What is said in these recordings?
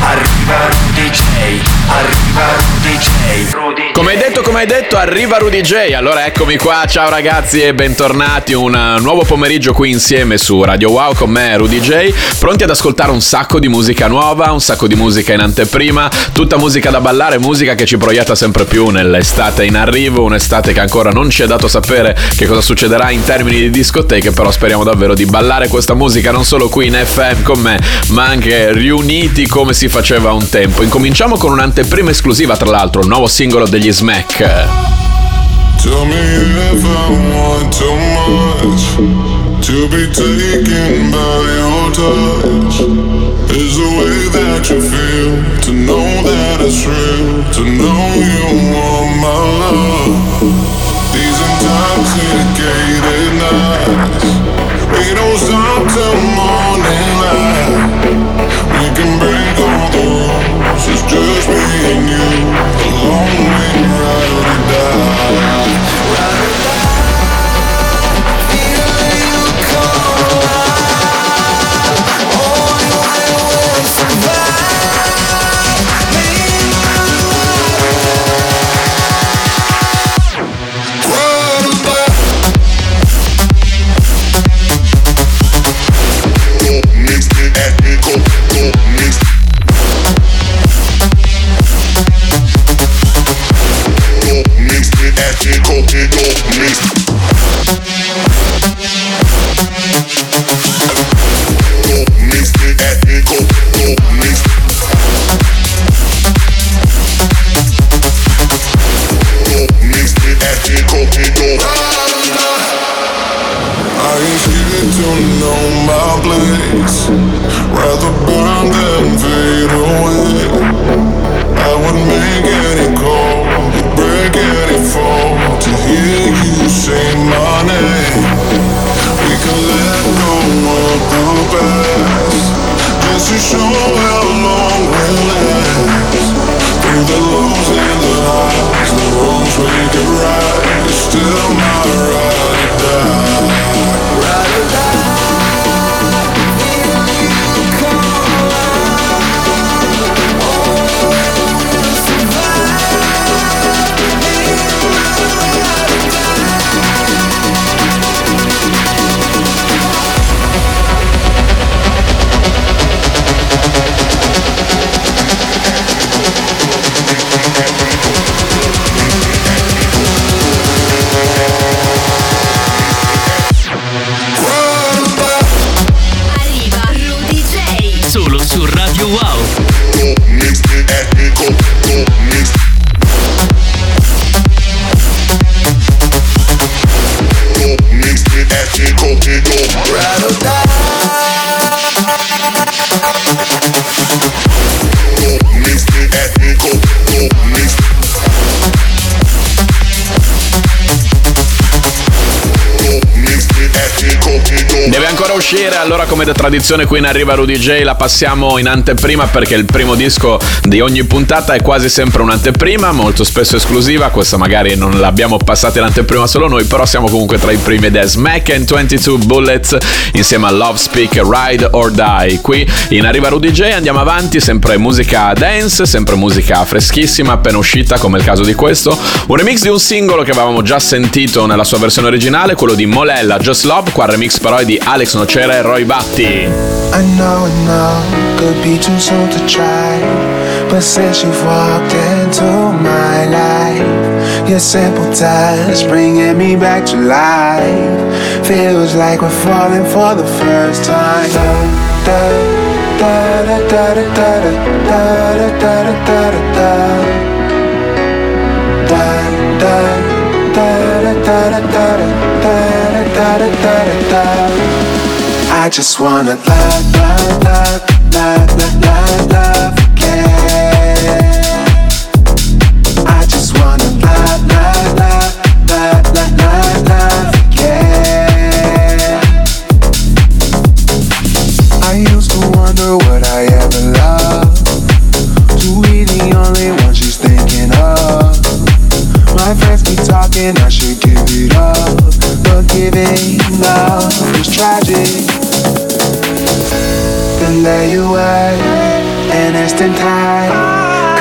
Arriva Rudy J. Arriva Rudy J. Come hai detto, come hai detto, arriva Rudy J. Allora eccomi qua, ciao ragazzi e bentornati. Un uh, nuovo pomeriggio qui insieme su Radio Wow con me, Rudy J. Pronti ad ascoltare un sacco di musica nuova, un sacco di musica in anteprima, tutta musica da ballare, musica che ci proietta sempre più nell'estate in arrivo, un'estate che ancora non ci è dato sapere che cosa succederà in termini di discoteche, però speriamo davvero di ballare questa musica non solo qui in FM con me, ma anche riuniti come si faceva un tempo. Incominciamo con un'anteprima esclusiva, tra l'altro, il nuovo singolo degli Smack. Tell me if I want too much to be taken by your touch. Is the way that you feel to know that it's real, to know you want my love. These intoxicated nights, we don't stop till allora come da tradizione qui in Arriva Rudy J la passiamo in anteprima perché il primo disco di ogni puntata è quasi sempre un'anteprima, molto spesso esclusiva, questa magari non l'abbiamo passata in anteprima solo noi, però siamo comunque tra i primi ed è Smack and 22 Bullets insieme a Love Speak Ride or Die. Qui in Arriva Rudy J andiamo avanti, sempre musica dance, sempre musica freschissima, appena uscita come il caso di questo, un remix di un singolo che avevamo già sentito nella sua versione originale, quello di Molella Just Love, qua remix però è di Alex Nocera e Roy Batti. I know, I know, could be too soon to try. But since you've walked into my life, your simple touch bringing me back to life. Feels like we're falling for the first time. Da, da, da, da, da, da, da, da, da. Da, da, da, da, da, da, da, da, da, da, da, da, da. I just wanna la la la la la.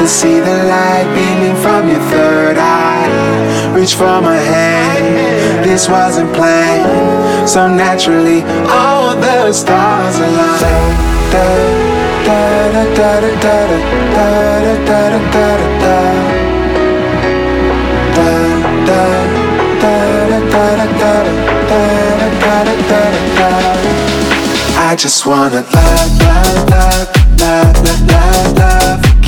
Could see the light beaming from your third eye. Reach for my hand, this wasn't planned. So naturally, all the stars aligned. Da, da, da, da, da, da, da, da, da, da, da, da. Wanna love, love, love, love, love, love, love again. I just wanna love, love, love, love, love, love.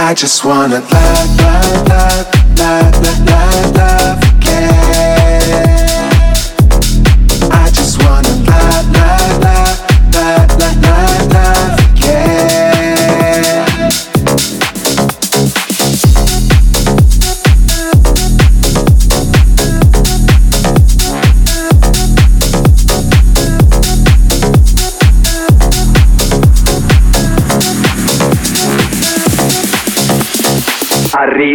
I just wanna love, love, love, love, love, love, love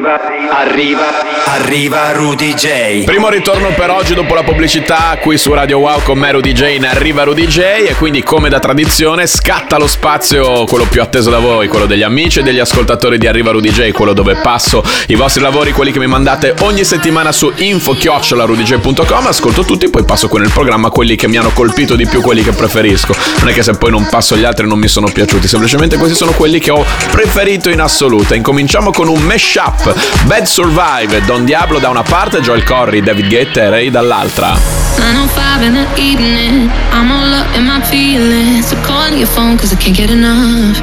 Arriva, arriva, arriva Rudy J. Primo ritorno per oggi dopo la pubblicità qui su Radio Wow con me Rudy J in Arriva Rudy J e quindi come da tradizione scatta lo spazio, quello più atteso da voi, quello degli amici e degli ascoltatori di Arriva Rudy J, quello dove passo i vostri lavori, quelli che mi mandate ogni settimana su info-rudyj.com, ascolto tutti, poi passo qui nel programma quelli che mi hanno colpito di più, quelli che preferisco. Non è che se poi non passo gli altri non mi sono piaciuti, semplicemente questi sono quelli che ho preferito in assoluto. Incominciamo con un mashup, Bad Survive, Don Diablo da una parte, Joel Corry, David Guetta e Ray dall'altra. 905 in the evening, I'm all up in my feelings. So calling your phone cause I can't get enough.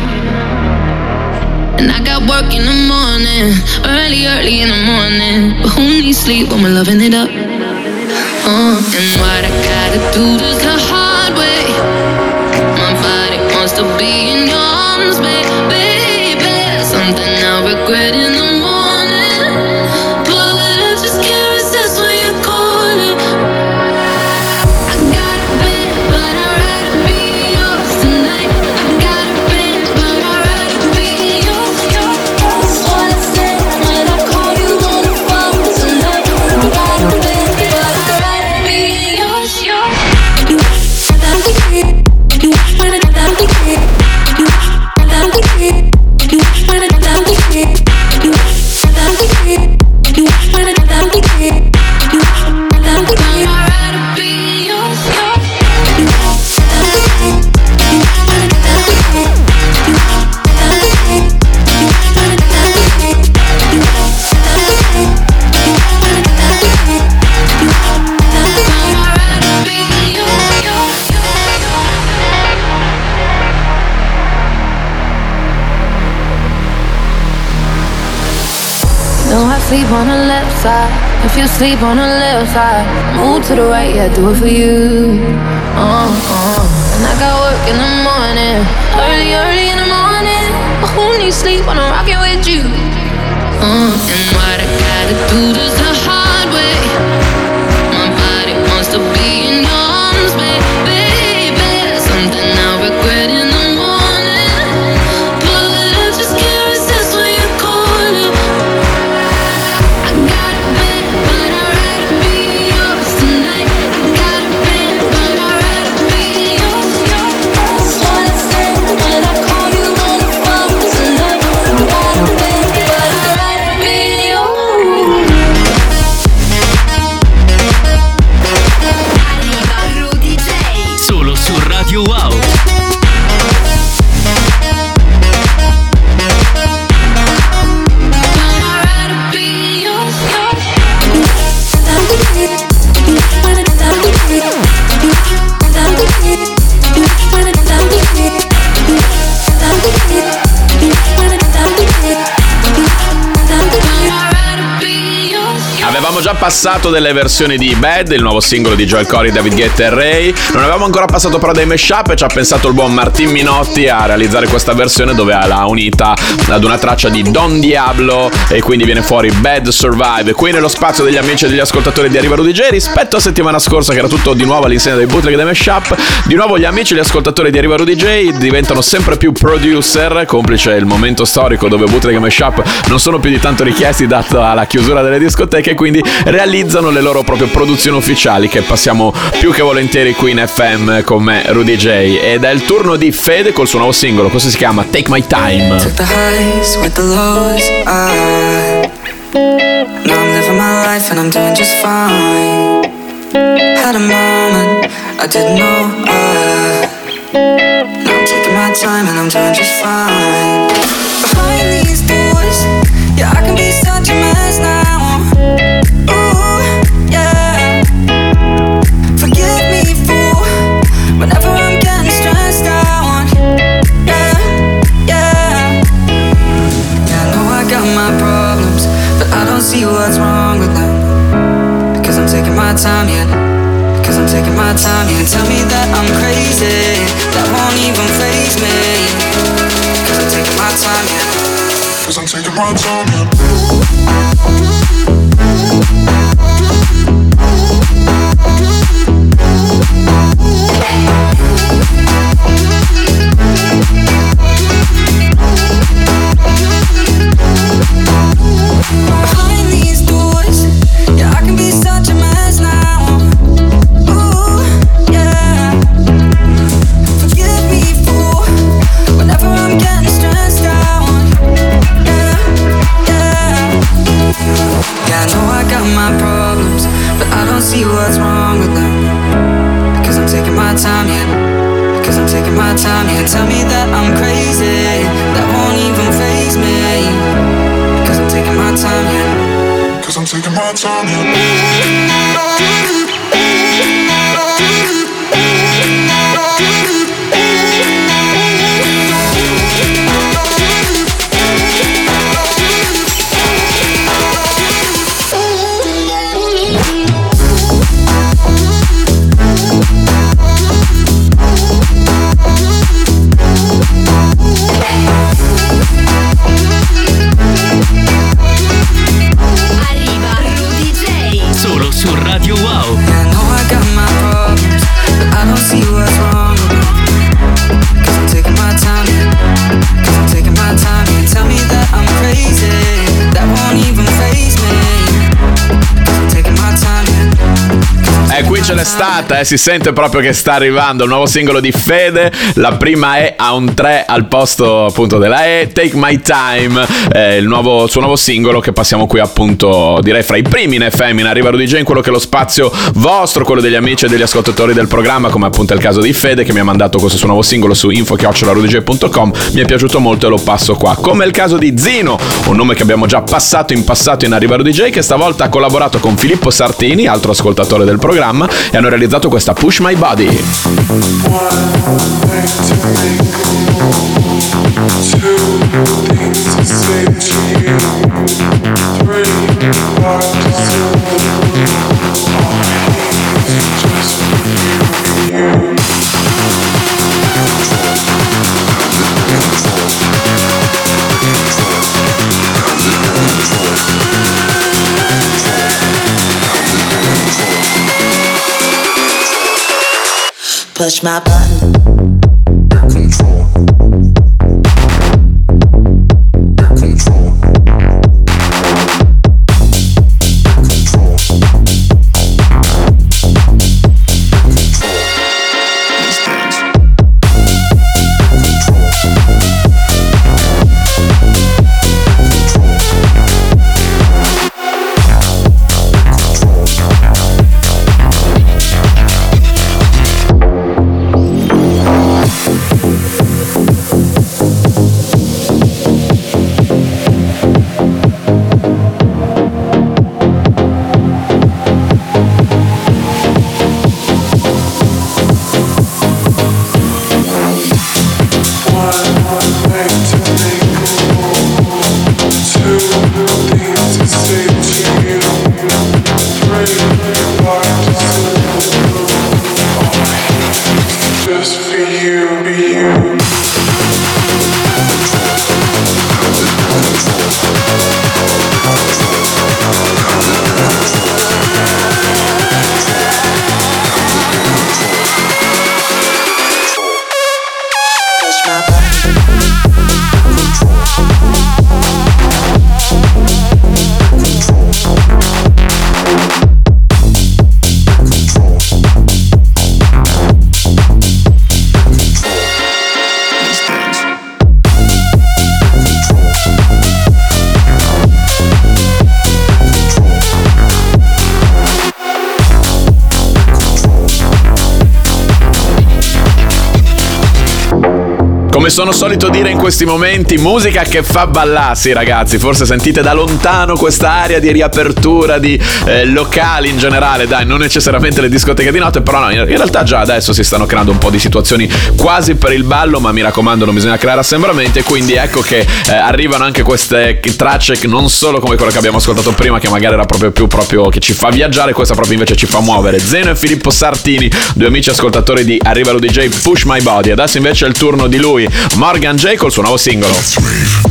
And I got work in the morning, early, early in the morning. But who needs sleep when we're loving it up? Uh, and what I gotta do is the hard way. My body wants to be in your arms, baby. Something I'll regret sleep on the left side, move to the right, yeah, do it for you. Uh, uh. And I got work in the morning, early, early in the morning. But who needs sleep when I'm rocking with you? Uh, and what I gotta do is the hard way. My body wants to be in arms, baby. Something I'll regret passato delle versioni di Bad, il nuovo singolo di Joel Corey, David Guetta e Ray. Non avevamo ancora passato però dei mashup e ci ha pensato il buon Martin Minotti a realizzare questa versione dove l'ha unita ad una traccia di Don Diablo e quindi viene fuori Bad Survive. Qui nello spazio degli amici e degli ascoltatori di Arriva Rudy J rispetto a settimana scorsa che era tutto di nuovo all'insegna dei bootleg e dei mashup. Di nuovo gli amici e gli ascoltatori di Arriva Rudy J diventano sempre più producer, complice il momento storico dove bootleg e mashup non sono più di tanto richiesti data la chiusura delle discoteche, quindi realizzano le loro proprie produzioni ufficiali che passiamo più che volentieri qui in FM con me Rudy J. Ed è il turno di Fede col suo nuovo singolo, questo si chiama Take My Time. Took the highs with the lows. I now I'm living my life and I'm doing just fine. Had a moment I didn't know. I now I'm taking my time and I'm doing just fine. Behind these doors, yeah, I can be Cause I'm taking my time, yeah. Oh. Time, stata, eh, si sente proprio che sta arrivando il nuovo singolo di Fede. La prima E ha un 3 al posto appunto della E. Take My Time, eh, il, nuovo, suo nuovo singolo che passiamo qui appunto direi fra i primi in FM in Arriva Rudy J, in quello che è lo spazio vostro, quello degli amici e degli ascoltatori del programma, come appunto è il caso di Fede che mi ha mandato questo suo nuovo singolo su info.rudyj.com. Mi è piaciuto molto e lo passo qua. Come è il caso di Zino, un nome che abbiamo già passato in passato in Arriva Rudy J, che stavolta ha collaborato con Filippo Sartini, altro ascoltatore del programma, e hanno realizzato questa Push My Body. Push my button. Control. Sono solito dire in questi momenti, musica che fa ballarsi, ragazzi. Forse sentite da lontano questa aria di riapertura di eh, locali in generale, dai, non necessariamente le discoteche di notte, però no, in realtà già adesso si stanno creando un po' di situazioni quasi per il ballo, ma mi raccomando, non bisogna creare assembramenti e quindi ecco che eh, arrivano anche queste tracce non solo come quello che abbiamo ascoltato prima, che magari era proprio più proprio che ci fa viaggiare, questa proprio invece ci fa muovere. Zeno e Filippo Sartini, due amici ascoltatori di Arriva lo DJ Push My Body. Adesso invece è il turno di lui, Morgan J col suo nuovo singolo.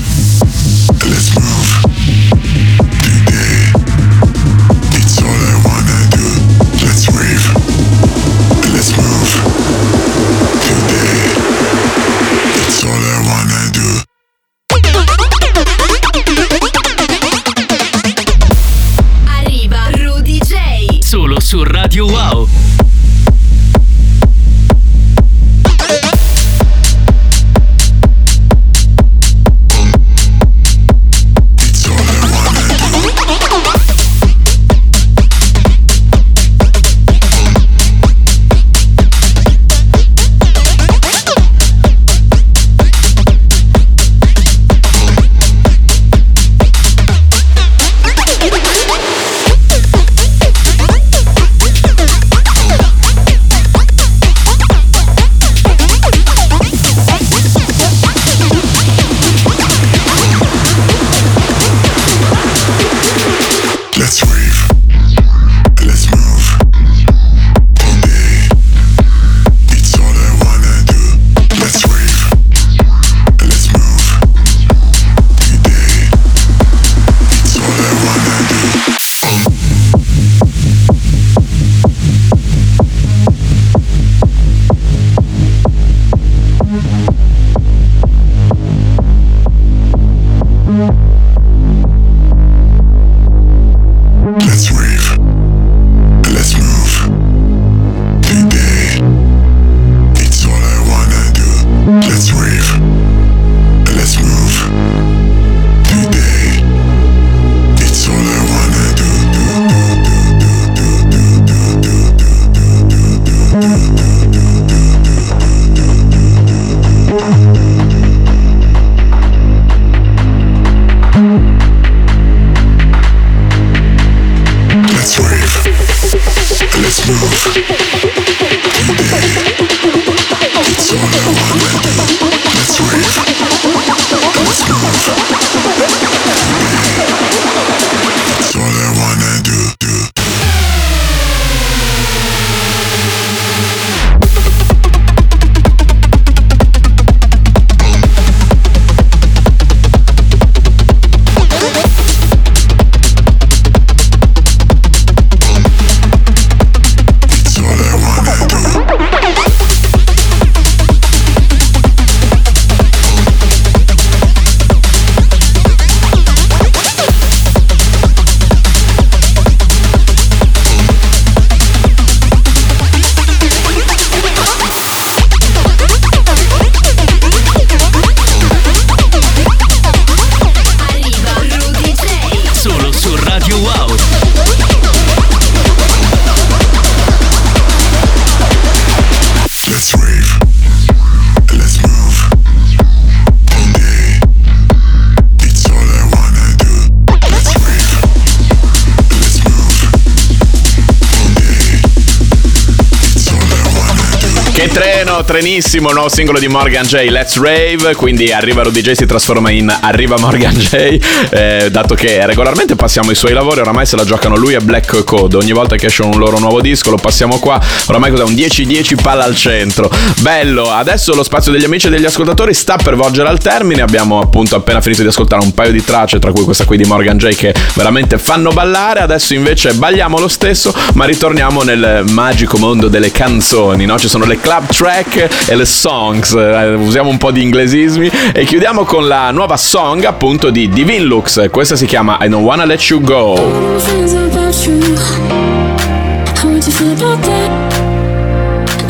Trenissimo, nuovo singolo di Morgan J, Let's Rave, quindi Arriva Rudy J si trasforma in Arriva Morgan J, eh, dato che regolarmente passiamo i suoi lavori, oramai se la giocano lui e Black Code, ogni volta che esce un loro nuovo disco lo passiamo qua, oramai cos'è un 10-10 palla al centro, bello, adesso lo spazio degli amici e degli ascoltatori sta per volgere al termine, abbiamo appunto appena finito di ascoltare un paio di tracce, tra cui questa qui di Morgan J che veramente fanno ballare, adesso invece balliamo lo stesso, ma ritorniamo nel magico mondo delle canzoni, no? Ci sono le club track e le songs, eh, usiamo un po' di inglesismi e chiudiamo con la nuova song appunto di Divin Lux, questa si chiama I Don't Wanna Let You Go.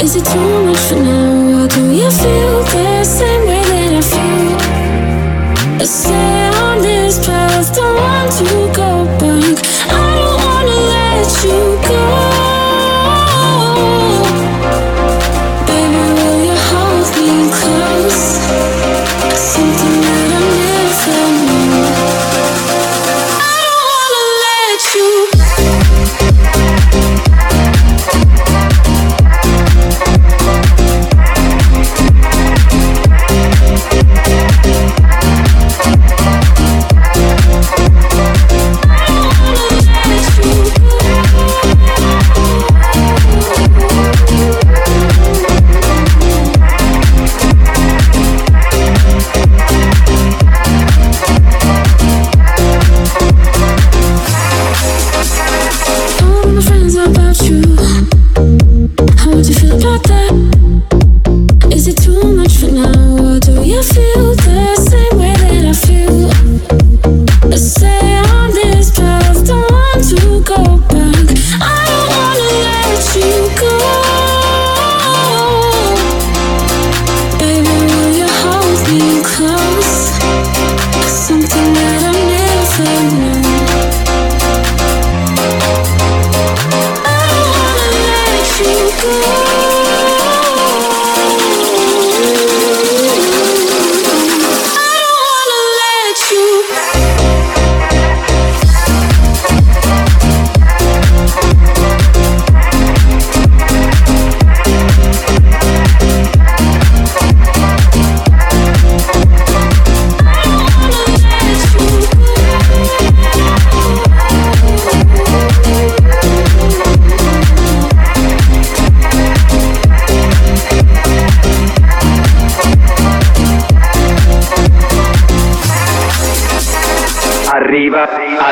Is it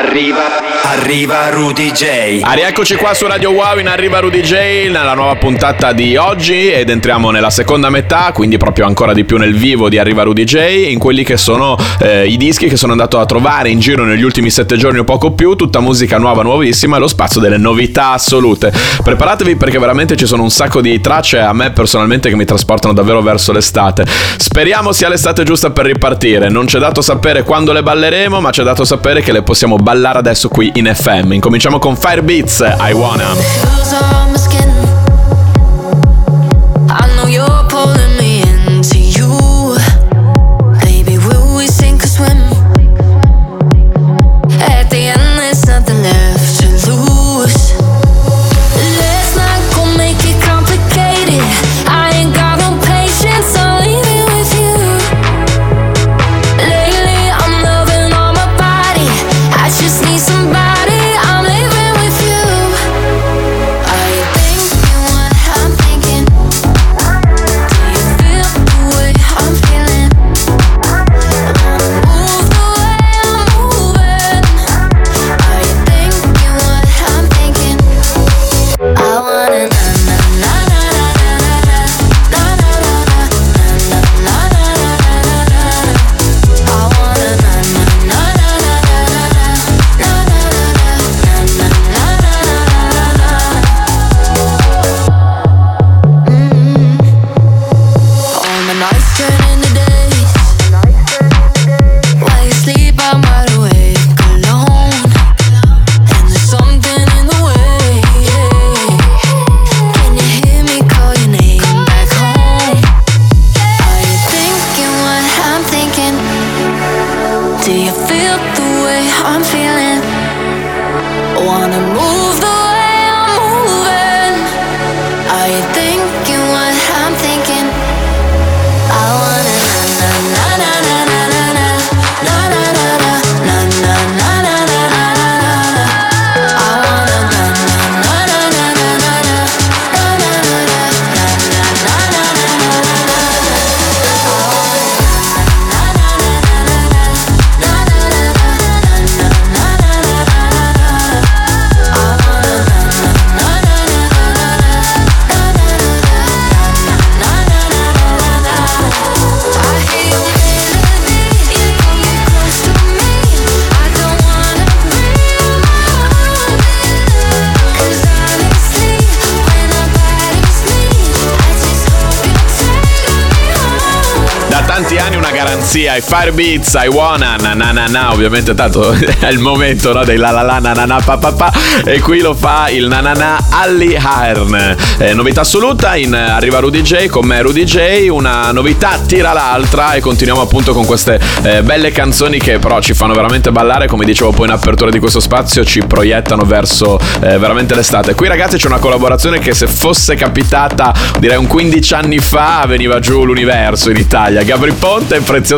Arriva, arriva Rudy J. Ah, rieccoci qua su Radio Wow in Arriva Rudy J nella nuova puntata di oggi ed entriamo nella seconda metà, quindi proprio ancora di più nel vivo di Arriva Rudy J, in quelli che sono eh, i dischi che sono andato a trovare in giro negli ultimi sette giorni o poco più, tutta musica nuova, nuovissima e lo spazio delle novità assolute. Preparatevi perché veramente ci sono un sacco di tracce a me personalmente che mi trasportano davvero verso l'estate. Speriamo sia l'estate giusta per ripartire, non c'è dato sapere quando le balleremo, ma c'è dato sapere che le possiamo ballare adesso qui in FM. Incominciamo con Firebeats, I Wanna. Anni una garanzia, i Firebeats, I Wanna, na na na na, ovviamente tanto è il momento no, dei la la la na na na pa pa pa e qui lo fa il na na na Ali Hearn. Eh, novità assoluta in Arriva Rudy J, con me Rudy J, una novità tira l'altra e continuiamo appunto con queste eh, belle canzoni che però ci fanno veramente ballare, come dicevo poi in apertura di questo spazio, ci proiettano verso eh, veramente l'estate. Qui ragazzi c'è una collaborazione che se fosse capitata direi un 15 anni fa veniva giù l'universo in Italia. Gabri Ponte è prezioso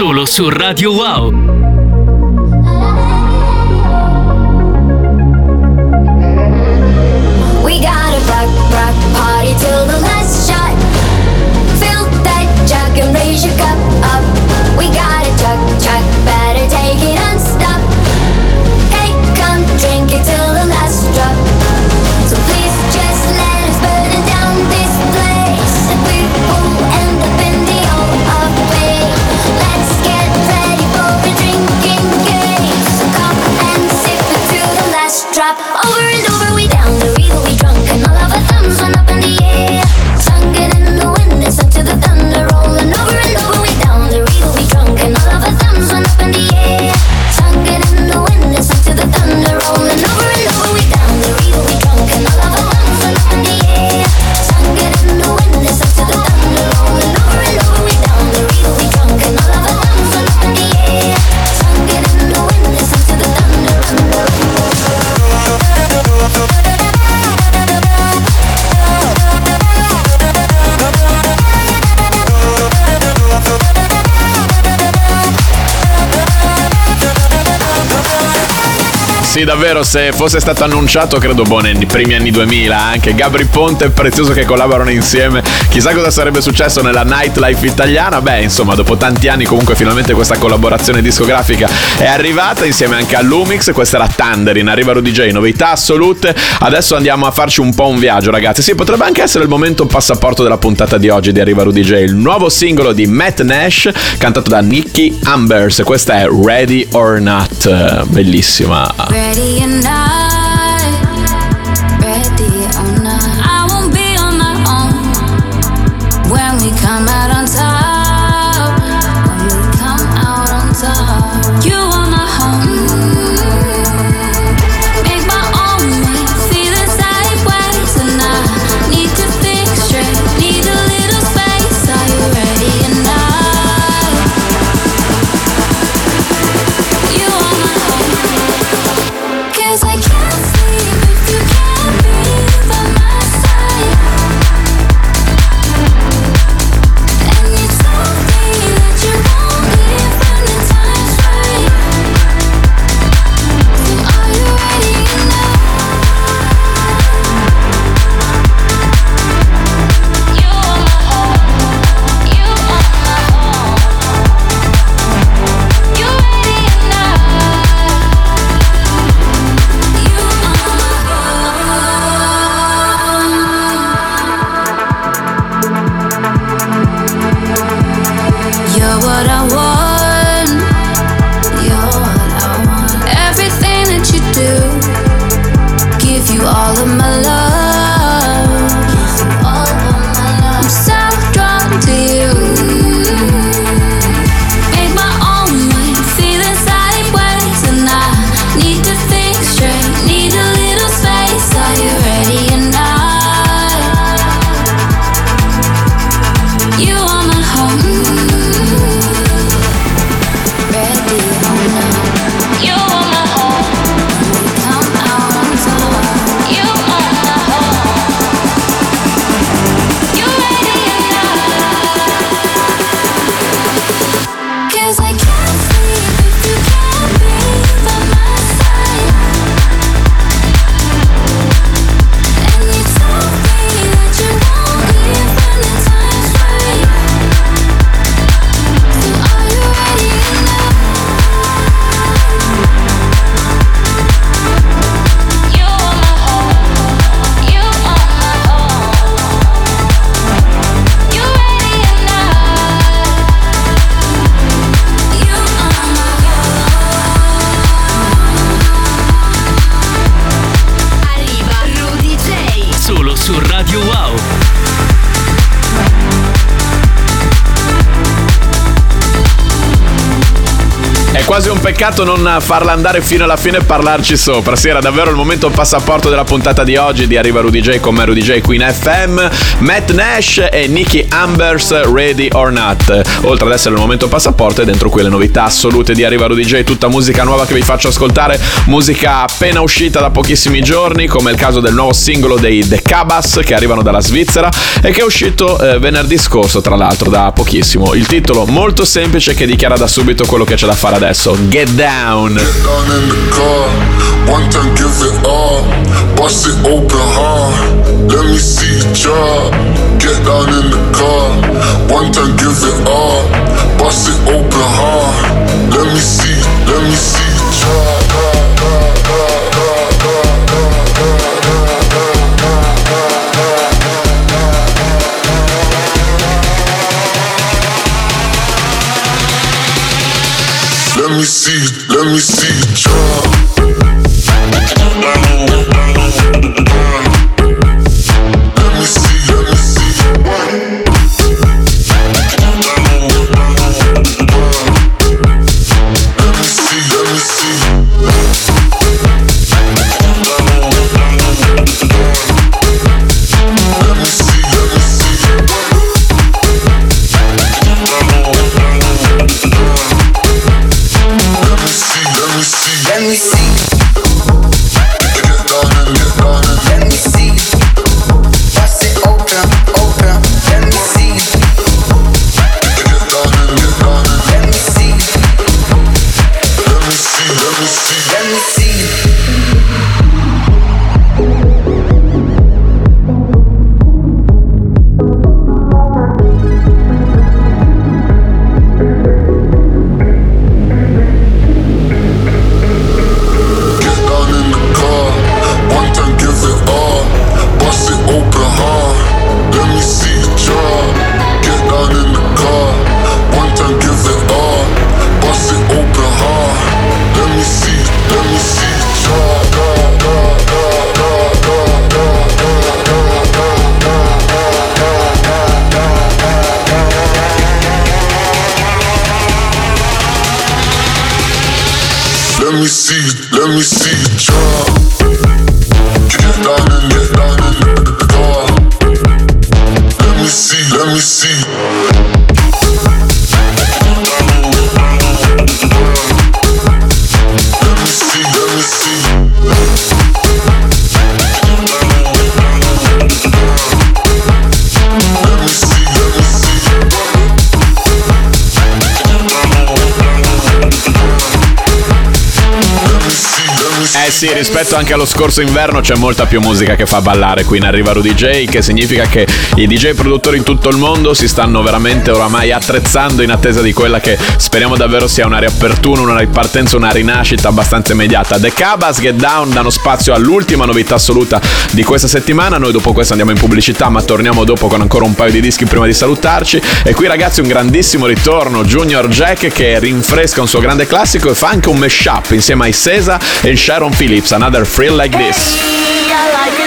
Solo su Radio Wow. Sì, davvero, se fosse stato annunciato, credo, boh, nei primi anni 2000, anche Gabri Ponte e Prezioso che collaborano insieme, chissà cosa sarebbe successo nella nightlife italiana. Beh, insomma, dopo tanti anni, comunque, finalmente questa collaborazione discografica è arrivata insieme anche a Lumix. Questa era Thunder in Arriva Rudy J, novità assolute. Adesso andiamo a farci un po' un viaggio, ragazzi. Sì, potrebbe anche essere il momento passaporto della puntata di oggi di Arriva Rudy J, il nuovo singolo di Matt Nash, cantato da Nicky Ambers. Questa è Ready or Not, bellissima. Ready or quasi un peccato non farla andare fino alla fine e parlarci sopra. Sì, era davvero il momento passaporto della puntata di oggi di Arriva Rudy J con me Rudy J qui in FM. Matt Nash e Nicky Ambers Ready or Not. Oltre ad essere il momento passaporto, è dentro qui le novità assolute di Arriva Rudy J, tutta musica nuova che vi faccio ascoltare, musica appena uscita da pochissimi giorni, come il caso del nuovo singolo dei The Cabas che arrivano dalla Svizzera e che è uscito eh, venerdì scorso, tra l'altro, da pochissimo. Il titolo molto semplice che dichiara da subito quello che c'è da fare adesso. So get down. Down in the car, one time give it all, bust it open hard. Let me see drop. Get down in the car, one time give it all, bust it open. Let me see, let me see drop. See, let me see sì, rispetto anche allo scorso inverno c'è molta più musica che fa ballare qui in Arriva Rudy J, che significa che i DJ produttori in tutto il mondo si stanno veramente oramai attrezzando in attesa di quella che speriamo davvero sia una riapertura, una ripartenza, una rinascita abbastanza immediata. The Cabas Get Down danno spazio all'ultima novità assoluta di questa settimana. Noi dopo questo andiamo in pubblicità, ma torniamo dopo con ancora un paio di dischi prima di salutarci. E qui ragazzi un grandissimo ritorno, Junior Jack che rinfresca un suo grande classico e fa anche un mashup insieme ai Sesa e Sharon Phillips. Phillips, another thrill like this. Hey,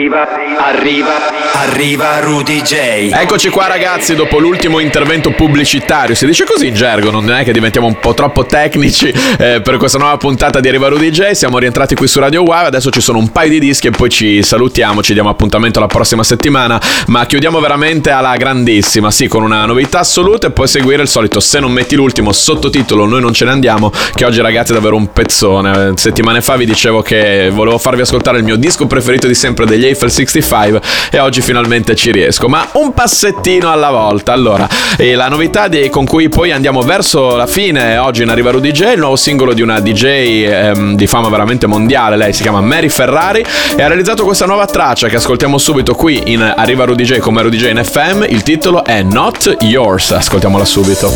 Arriva, arriva, arriva Rudy J. Eccoci qua ragazzi, dopo l'ultimo intervento pubblicitario, si dice così in gergo, non è che diventiamo un po' troppo tecnici eh, per questa nuova puntata di Arriva Rudy J, siamo rientrati qui su Radio Wow, adesso ci sono un paio di dischi e poi ci salutiamo, ci diamo appuntamento la prossima settimana, ma chiudiamo veramente alla grandissima, sì, con una novità assoluta e poi seguire il solito se non metti l'ultimo sottotitolo noi non ce ne andiamo, che oggi ragazzi è davvero un pezzone. Eh, settimane fa vi dicevo che volevo farvi ascoltare il mio disco preferito di sempre degli Eiffel 65 e oggi finalmente ci riesco, ma un passettino alla volta. Allora, la novità di- con cui poi andiamo verso la fine, oggi in Arriva Rudy J, il nuovo singolo di una DJ ehm, di fama veramente mondiale, lei si chiama Mary Ferrari e ha realizzato questa nuova traccia che ascoltiamo subito qui in Arriva Rudy J come Rudy J in FM, il titolo è Not Yours, ascoltiamola subito.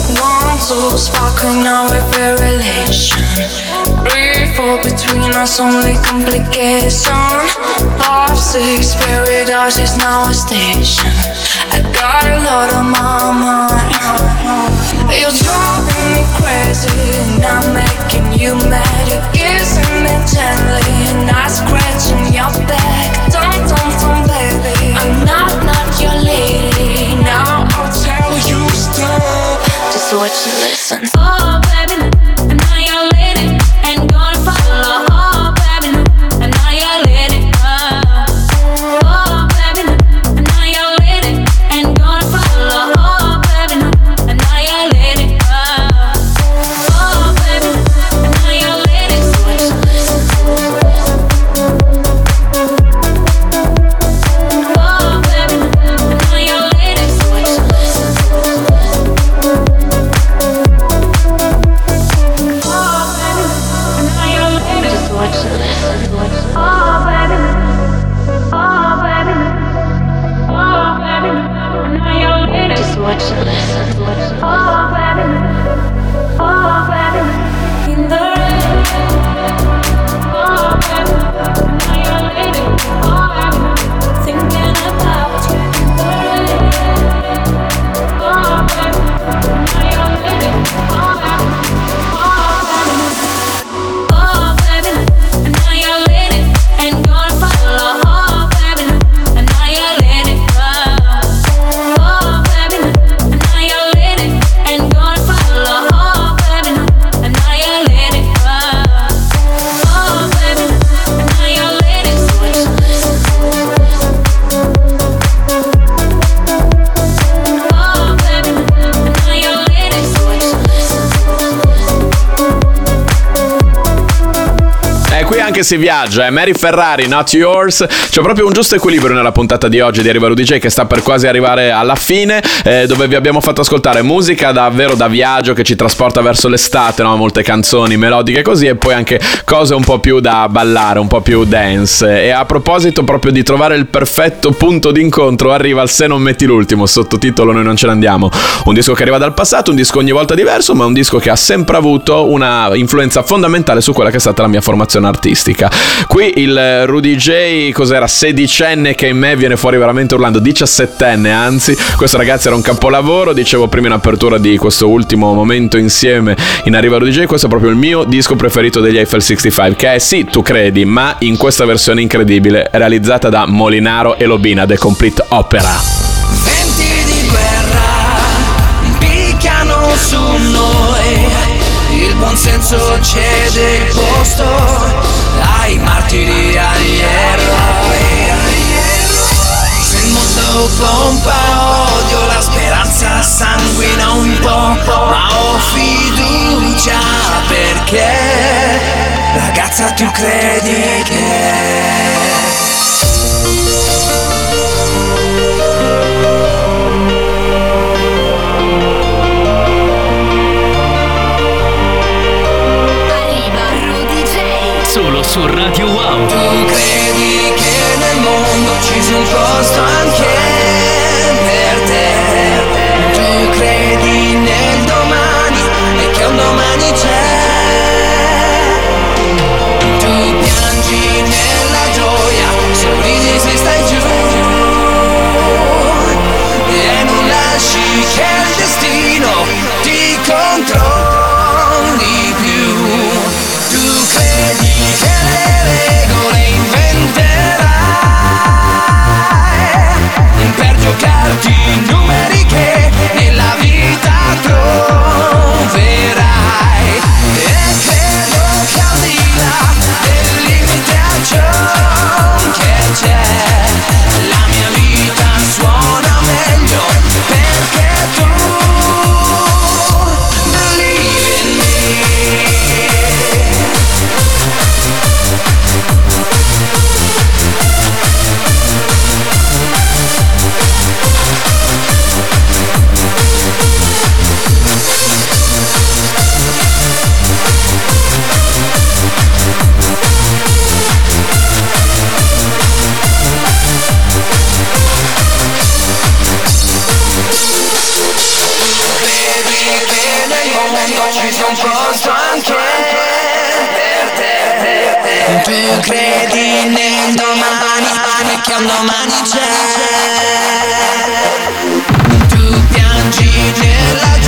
Four, between us only complication. Five, six, paradise is now a station. I got a lot on my mind. You're driving me crazy, and I'm making you mad. You're me gently, and I'm scratching your back. Don't, don't, don't, baby. I'm not, not your lady. Now I'll tell you stop. Just watch and listen. Oh, baby, si viaggia, è Mary Ferrari, not yours. C'è proprio un giusto equilibrio nella puntata di oggi di Arriva Rudy J che sta per quasi arrivare alla fine, eh, dove vi abbiamo fatto ascoltare musica davvero da viaggio che ci trasporta verso l'estate, no? molte canzoni melodiche così, e poi anche cose un po' più da ballare, un po' più dance. E a proposito proprio di trovare il perfetto punto d'incontro, arriva il Se non metti l'ultimo, sottotitolo Noi non ce ne andiamo. Un disco che arriva dal passato, un disco ogni volta diverso, ma un disco che ha sempre avuto una influenza fondamentale su quella che è stata la mia formazione artistica. Qui il Rudy J, cos'era, sedicenne che in me viene fuori veramente urlando, diciassettenne anzi, questo ragazzi era un capolavoro, dicevo prima in apertura di questo ultimo momento insieme in Arriva Rudy J, questo è proprio il mio disco preferito degli Eiffel 65, che è sì, tu credi, ma in questa versione incredibile, realizzata da Molinaro e Lobina, The Complete Opera. Venti di guerra picchiano su noi, il buonsenso cede il posto ai martiri, agli eroi. Se il mondo pompa odio, la speranza sanguina un po', ma ho fiducia perché ragazza tu credi che Solo su Radio Wow. Tu credi che nel mondo ci sia un posto anche Tu piangi nella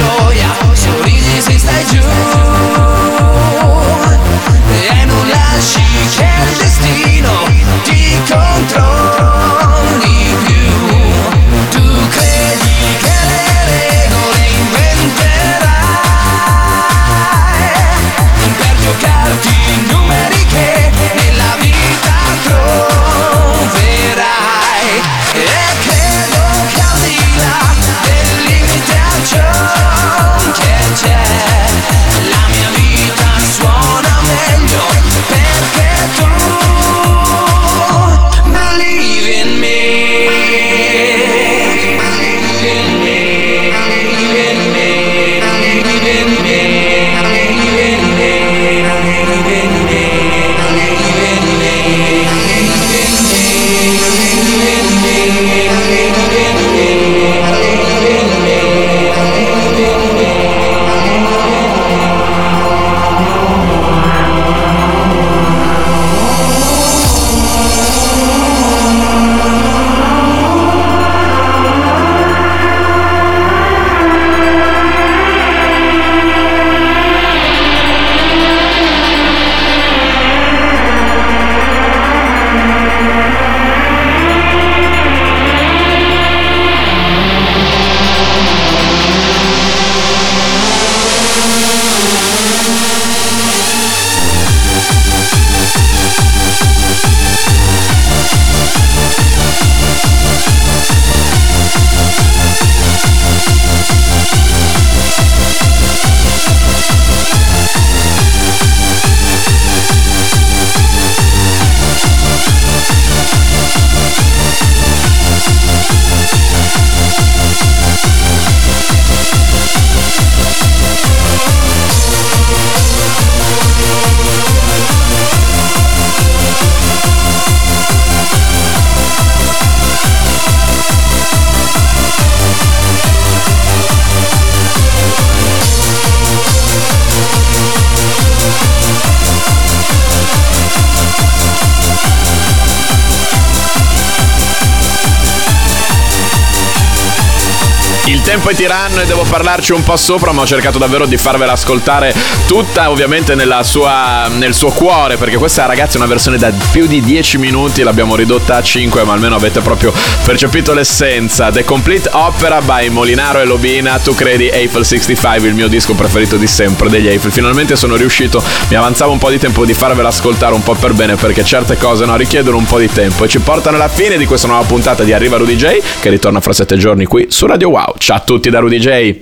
parlarci un po' sopra, ma ho cercato davvero di farvela ascoltare tutta, ovviamente sua, nel suo cuore, perché questa ragazzi è una versione da più di 10 minuti, l'abbiamo ridotta a 5, ma almeno avete proprio percepito l'essenza. The Complete Opera by Molinaro e Lobina, tu credi Eiffel 65, il mio disco preferito di sempre degli Eiffel. Finalmente sono riuscito, mi avanzava un po' di tempo di farvela ascoltare un po' per bene, perché certe cose no, richiedono un po' di tempo e ci portano alla fine di questa nuova puntata di Arriva Rudy J, che ritorna fra 7 giorni qui su Radio Wow. Ciao a tutti da Rudy J.